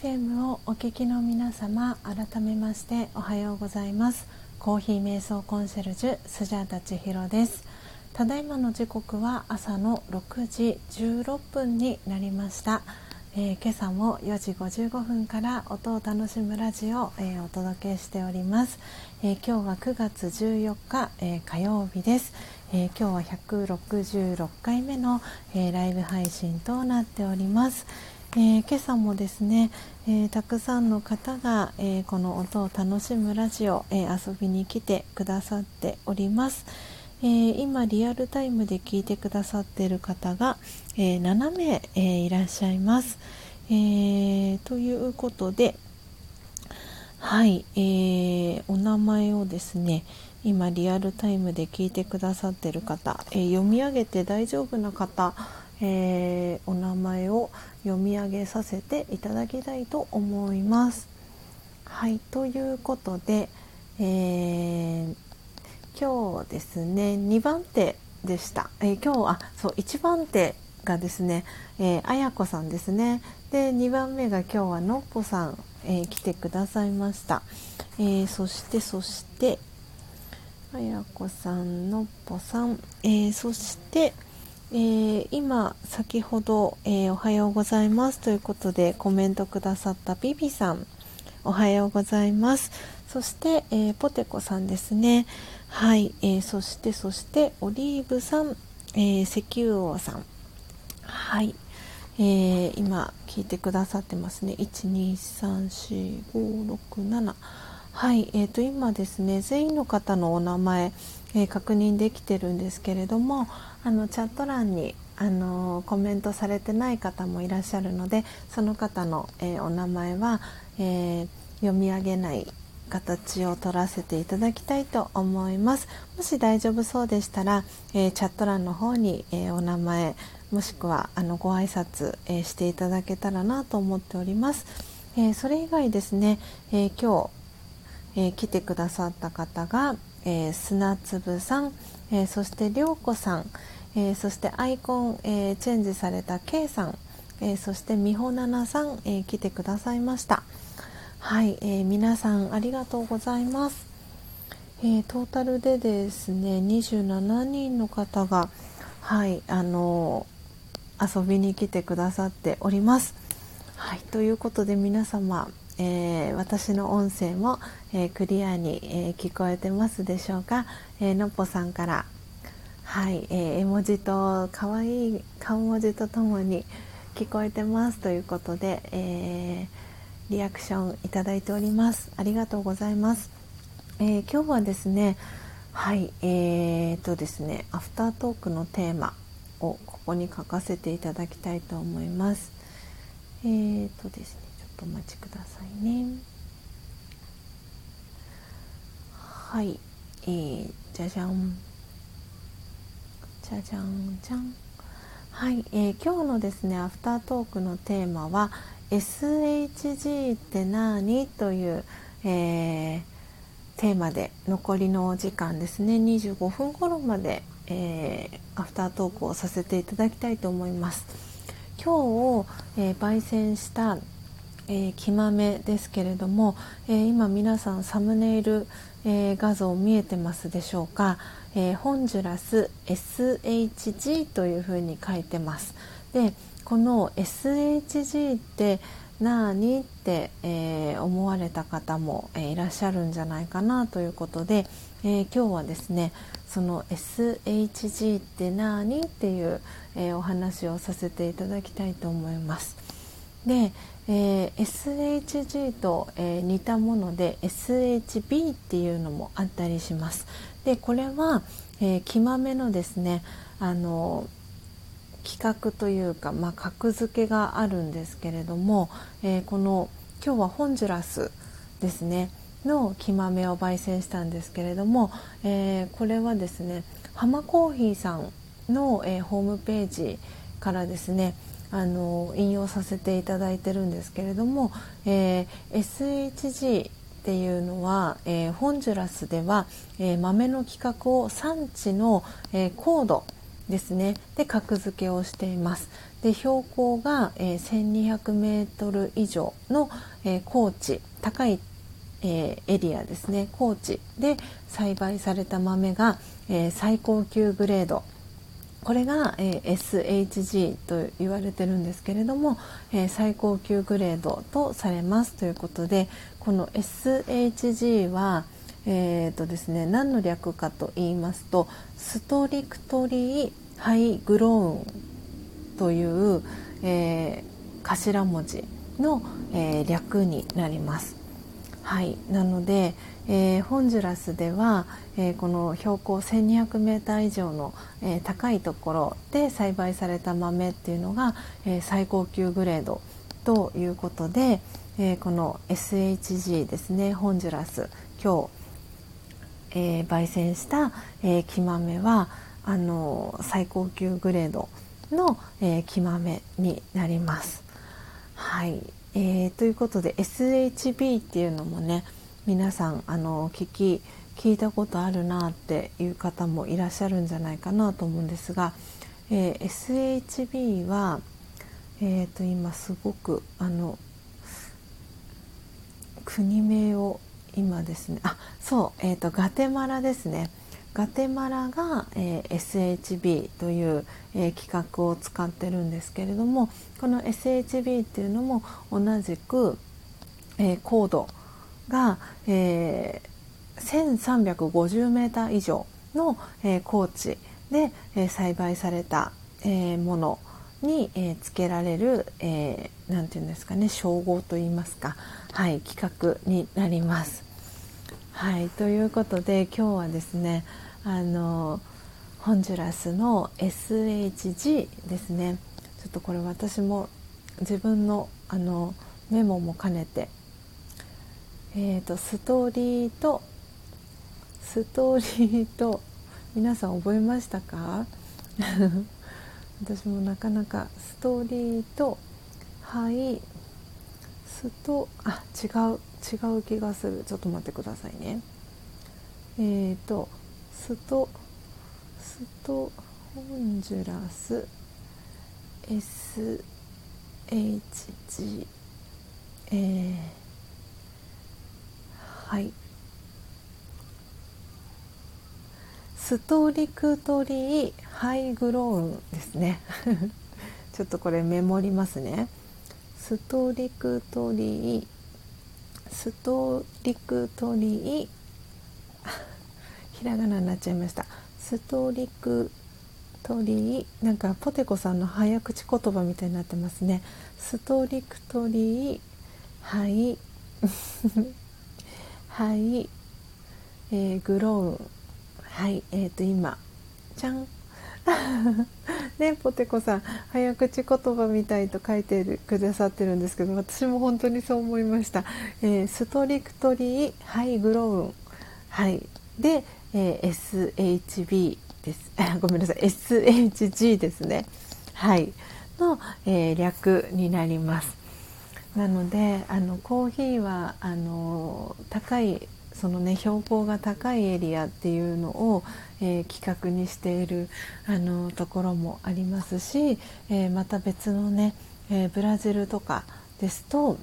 FM をお聞きの皆様改めましておはようございます。コーヒー瞑想コンシェルジュスジャータ千尋です。ただいまの時刻は朝の6時16分になりました、えー、今朝も4時55分から音を楽しむラジオを、えー、お届けしております、えー、今日は9月14日、え火曜日です、え今日は166回目の、えライブ配信となっております、えー、今朝もですね、えー、たくさんの方が、えー、この音を楽しむラジオ、え遊びに来てくださっております、え今リアルタイムで聞いてくださっている方が、え7名、えいらっしゃいます、えということではい、えー、お名前をですね今リアルタイムで聞いてくださっている方、え読み上げて大丈夫な方えー、お名前を読み上げさせていただきたいと思います。はいということで、えー、今日ですね2番手でした、えー、今日あそう1番手がですね、えー、あやこさんですね。で2番目が今日はのっぽさん、えー、来てくださいました、えー、そしてそしてあやこさんのっぽさん、えそしてえー、今先ほど、えー、おはようございます。ということでコメントくださったビビさんおはようございます。そして、えー、ポテコさんですね。はい、えそしてそしてオリーブさん、え石油王さん。はい、え今聞いてくださってますね。1234567はい、えーと、今ですね全員の方のお名前、えー、確認できてるんですけれどもあのチャット欄にあのコメントされてない方もいらっしゃるのでその方の、えー、お名前は、えー、読み上げない形を取らせていただきたいと思います。もし大丈夫そうでしたら、えー、チャット欄の方に、えお名前もしくはあのご挨拶、えしていただけたらなと思っております、えそれ以外ですね、え今日えー、来てくださった方が、えー、砂粒さん、えー、そして涼子さん、えー、そしてアイコン、えー、チェンジされた K さん、えー、そして美穂奈々さん、えー、来てくださいました。はい、えー、皆さんありがとうございます、えー、トータルでですね27人の方がはいあのー、遊びに来てくださっております。はいということで皆様えー、私の音声も、えー、クリアに、えー、聞こえてますでしょうか、えー、のっぽさんから。はい、え絵文字と可愛い顔文字とともに聞こえてます。ということで、えリアクションいただいております。ありがとうございます、え今日はですねはいえーとですねアフタートークのテーマをここに書かせていただきたいと思います。えーとですねとお待ちくださいね。はい。えー、じゃじゃん。じゃじゃんじゃん。はい、えー、今日のですねアフタートークのテーマは SHG って何という、えー、テーマで残りのお時間ですね。25分頃まで、えー、アフタートークをさせていただきたいと思います。今日、えー、焙煎したえー、木豆ですけれども、えー、今皆さんサムネイル、えー、画像見えてますでしょうか、えー、ホンジュラス SHG というふうに書いてます。でこの SHG って何？って、えー、思われた方も、えー、いらっしゃるんじゃないかなということで、えー、今日はですねその SHG って何？っていう、えお話をさせていただきたいと思います。で、えー、SHG と、えー、似たもので SHB っていうのもあったりします。でこれは、えー、木豆のですねあの企画というか、まあ、格付けがあるんですけれども、えー、この今日はホンジュラスですねの木豆を焙煎したんですけれども、えー、これはですね浜コーヒーさんの、えー、ホームページからですねあの引用させていただいてるんですけれども、えー、SHG っていうのは、えー、ホンジュラスでは、えー、豆の規格を産地の、えー、高度ですね。で格付けをしています。で標高が、えー、1200メートル以上の、えー、高地高い、えー、エリアですね。高地で栽培された豆が、えー、最高級グレードこれが、えー、SHG と言われてるんですけれども、えー、最高級グレードとされますということでこの SHG は、えーとですね、何の略かと言いますとストリクトリーハイグローンという、えー、頭文字の、え、略になります。はい、なので、えー、ホンジュラスでは、えー、この標高 1200m 以上の、えー、高いところで栽培された豆っていうのが、え最高級グレードということで、えこの SHG ですねホンジュラス今日えー、焙煎した、えー、木豆はあの最高級グレードの、えー、木豆になります。はい、えー、ということで SHB っていうのもね皆さんあの聞き聞いたことあるなっていう方もいらっしゃるんじゃないかなと思うんですが、えー、SHB は、えー、と今すごくあの国名を今ですねあそう、えーと、ガテマラですね。ガテマラが、えー、SHB という、えー、企画を使ってるんですけれどもこの SHB っていうのも同じく、えー、高度が、えー、1350m 以上の、えー、高地で、えー、栽培された、えー、ものに、えー、つけられる、えー、なんていうんですかね称号といいますか、はい、企画になります。はいということで今日はですねあのホンジュラスの SHG ですねちょっとこれ私も自分のあのメモも兼ねて、えーと、ストーリーとストーリーと皆さん覚えましたか？私もなかなかストーリーとはいストあ違う違う気がする。ちょっと待ってくださいね。えっ、ー、とストストホンジュラス SHG えー、はい。ストリクトリーハイグローンですね。ちょっとこれメモりますね。ストリクトリーストリクトリー ひらがなになっちゃいました。ストリクトリーなんかポテコさんの早口言葉みたいになってますね。ストリクトリーはい。はい、えー、グロー。ンはい。えーと今。じゃん。ねポテコさん。早口言葉みたいと書いてくださってるんですけど私も本当にそう思いました、えー、ストリクトリー。ハイグロウンはい。で、えー、SHB です。ごめんなさい。SHG ですね。はい。の、えー、略になります。なのであのコーヒーはあの高いそのね標高が高いエリアっていうのを、えー、企画にしているあのところもありますし、えー、また別のね、えー、ブラジルとかですと、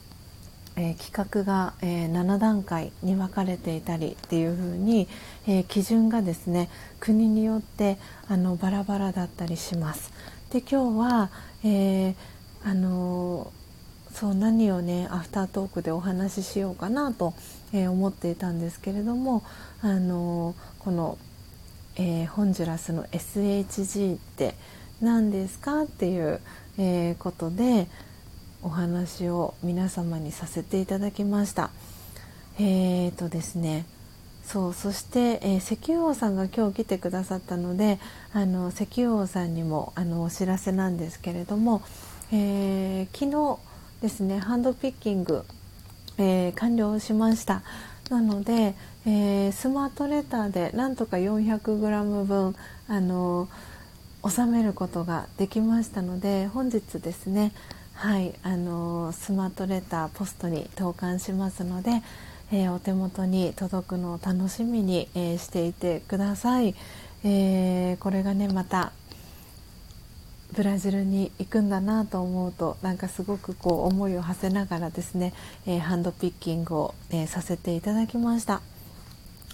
え企画が、え7段階に分かれていたりっていう風に、え基準がですね国によってあのバラバラだったりします。で今日は、えあのそう何をねアフタートークでお話ししようかなと、えー、思っていたんですけれども、あのこの、えー、ホンジュラスの SHG って何ですかっていう、え、ことでお話を皆様にさせていただきました。えーとですねそうそして、えー、石油王さんが今日来てくださったのであの石油王さんにもあのお知らせなんですけれども、えー、昨日ですね。ハンドピッキング、えー、完了しました。なので、えー、スマートレターでなんとか 400g 分あの収めることができましたので本日ですねはいあのスマートレターポストに投函しますので、えー、お手元に届くのを楽しみに、え、していてください、え、これがねまたブラジルに行くんだなと思うとなんかすごくこう思いを馳せながらですね、えー、ハンドピッキングを、えー、させていただきました。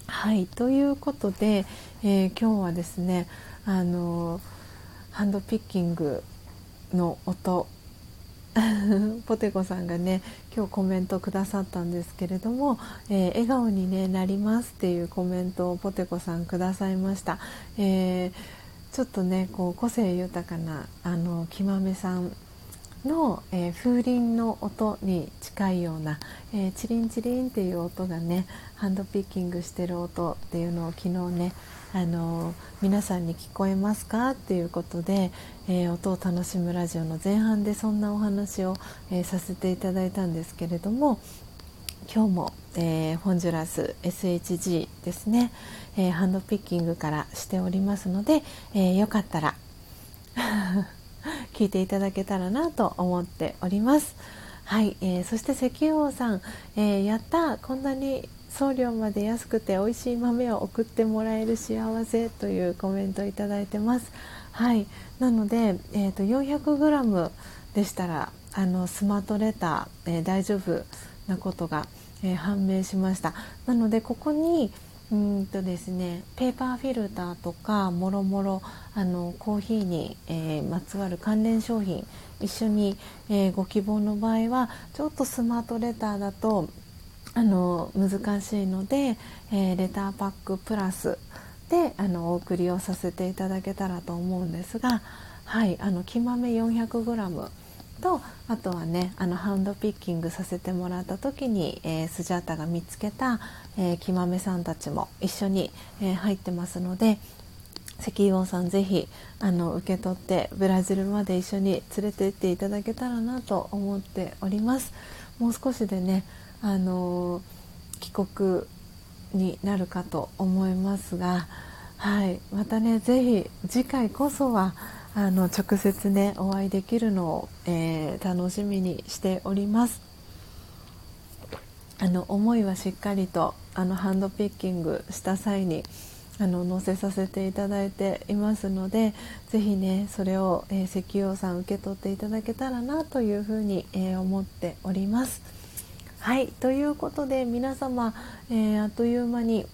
はいということで、えー、今日はですねあのハンドピッキングの音 ポテコさんがね今日コメントくださったんですけれども、えー、笑顔に、ね、なりますっていうコメントをポテコさんくださいました、えー、ちょっとねこう個性豊かなあのきまめさんの、えー、風鈴の音に近いような、えー、チリンチリンっていう音がねハンドピッキングしてる音っていうのを昨日ねあの皆さんに聞こえますか？っていうことで、えー、音を楽しむラジオの前半でそんなお話を、え、させていただいたんですけれども今日も、え、ホンジュラス SHG ですね、えハンドピッキングからしておりますので、えよかったら 聞いていただけたらなと思っております。はい、えー、そして石油王さん、えー、やったこんなに送料まで安くて美味しい豆を送ってもらえる幸せというコメントをいただいてます。はい、なので、えーと、400g でしたらあのスマートレター、えー、大丈夫なことが、えー、判明しました。なのでここにうんとですね、ペーパーフィルターとかもろもろあのコーヒーに、えー、まつわる関連商品一緒に、えー、ご希望の場合はちょっとスマートレターだとあの難しいので、えー、レターパックプラスであのお送りをさせていただけたらと思うんですが、はい、あの木豆 400g とあとはねあのハンドピッキングさせてもらった時に、えー、スジャータが見つけた、えー、木豆さんたちも一緒に、えー、入ってますので石油王さんぜひあの受け取ってブラジルまで一緒に連れて行っていただけたらなと思っております。もう少しでねあの帰国になるかと思いますが、はい、またねぜひ次回こそはあの直接ねお会いできるのを、えー、楽しみにしております。あの思いはしっかりとあのハンドピッキングした際にあの載せさせていただいていますのでぜひねそれを、えー、石油さん受け取っていただけたらなというふうに、えー、思っております。はいということで皆様、えー、あっという間に、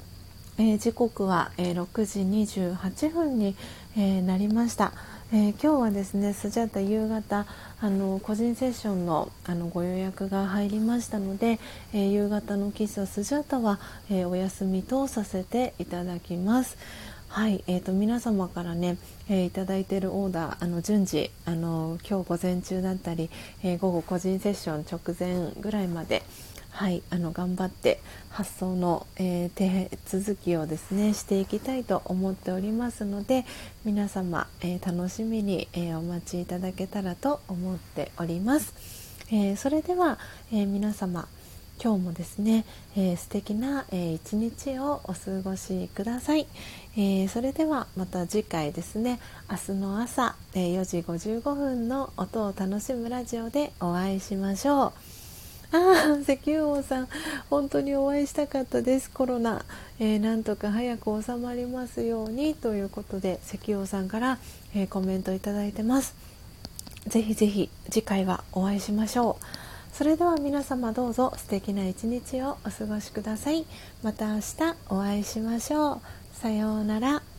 え時刻は、え6時28分に、えなりました。えー、今日はですねスジャータ夕方あの個人セッションのあのご予約が入りましたので、えー、夕方の喫茶スジャータは、えー、お休みとさせていただきます。はい、えーと、皆様からね、えー、いただいているオーダーあの順次あの今日午前中だったり、えー、午後個人セッション直前ぐらいまで、はい、あの頑張って発送の、えー、手続きをですねしていきたいと思っておりますので皆様、えー、楽しみに、えー、お待ちいただけたらと思っております。えそれでは、え皆様今日もですね、えー、素敵な、えー、一日をお過ごしください、えー、それではまた次回ですね明日の朝、え4時55分の音を楽しむラジオでお会いしましょうあ石油王さん本当にお会いしたかったです。コロナ、えー、なんとか早く収まりますようにということで石油王さんから、えー、コメントいただいてます。ぜひぜひ次回はお会いしましょう。それでは皆様どうぞ素敵な一日をお過ごしください。また明日お会いしましょう。さようなら。